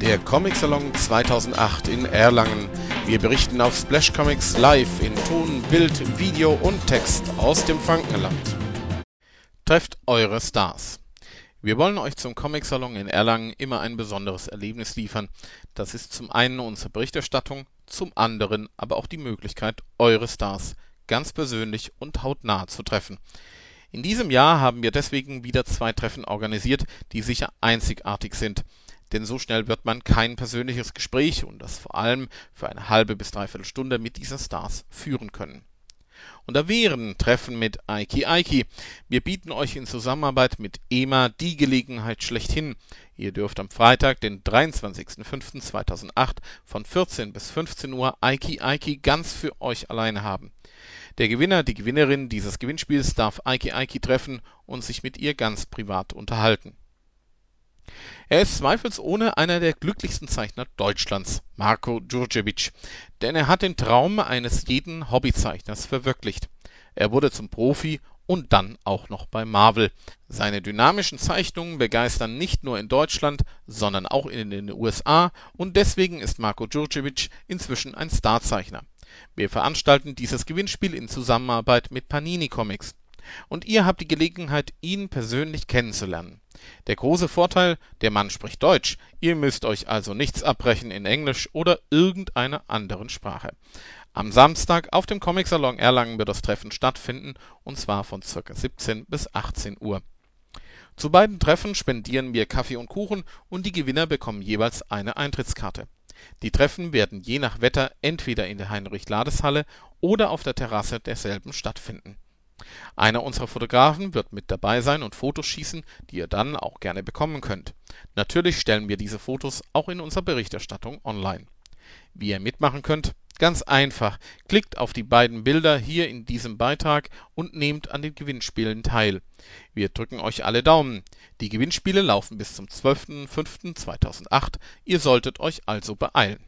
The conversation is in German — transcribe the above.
der Comic Salon 2008 in Erlangen. Wir berichten auf Splash Comics live in Ton, Bild, Video und Text aus dem Frankenland. Trefft eure Stars. Wir wollen euch zum Comic Salon in Erlangen immer ein besonderes Erlebnis liefern. Das ist zum einen unsere Berichterstattung, zum anderen aber auch die Möglichkeit, eure Stars ganz persönlich und hautnah zu treffen. In diesem Jahr haben wir deswegen wieder zwei Treffen organisiert, die sicher einzigartig sind denn so schnell wird man kein persönliches Gespräch und das vor allem für eine halbe bis dreiviertel Stunde mit diesen Stars führen können. Und da wären Treffen mit Aiki Aiki. Wir bieten euch in Zusammenarbeit mit EMA die Gelegenheit schlechthin. Ihr dürft am Freitag, den 23.05.2008 von 14 bis 15 Uhr Aiki Aiki ganz für euch alleine haben. Der Gewinner, die Gewinnerin dieses Gewinnspiels darf Aiki Aiki treffen und sich mit ihr ganz privat unterhalten. Er ist zweifelsohne einer der glücklichsten Zeichner Deutschlands, Marko Djurdjevic, denn er hat den Traum eines jeden Hobbyzeichners verwirklicht. Er wurde zum Profi und dann auch noch bei Marvel. Seine dynamischen Zeichnungen begeistern nicht nur in Deutschland, sondern auch in den USA und deswegen ist Marko Djurdjevic inzwischen ein Starzeichner. Wir veranstalten dieses Gewinnspiel in Zusammenarbeit mit Panini Comics und ihr habt die Gelegenheit, ihn persönlich kennenzulernen. Der große Vorteil, der Mann spricht Deutsch, ihr müsst euch also nichts abbrechen in Englisch oder irgendeiner anderen Sprache. Am Samstag auf dem Comic Salon Erlangen wird das Treffen stattfinden, und zwar von ca. 17 bis 18 Uhr. Zu beiden Treffen spendieren wir Kaffee und Kuchen und die Gewinner bekommen jeweils eine Eintrittskarte. Die Treffen werden je nach Wetter entweder in der Heinrich-Lades-Halle oder auf der Terrasse derselben stattfinden einer unserer Fotografen wird mit dabei sein und Fotos schießen, die ihr dann auch gerne bekommen könnt. Natürlich stellen wir diese Fotos auch in unserer Berichterstattung online. Wie ihr mitmachen könnt? Ganz einfach. Klickt auf die beiden Bilder hier in diesem Beitrag und nehmt an den Gewinnspielen teil. Wir drücken euch alle Daumen. Die Gewinnspiele laufen bis zum 12.05.2008. Ihr solltet euch also beeilen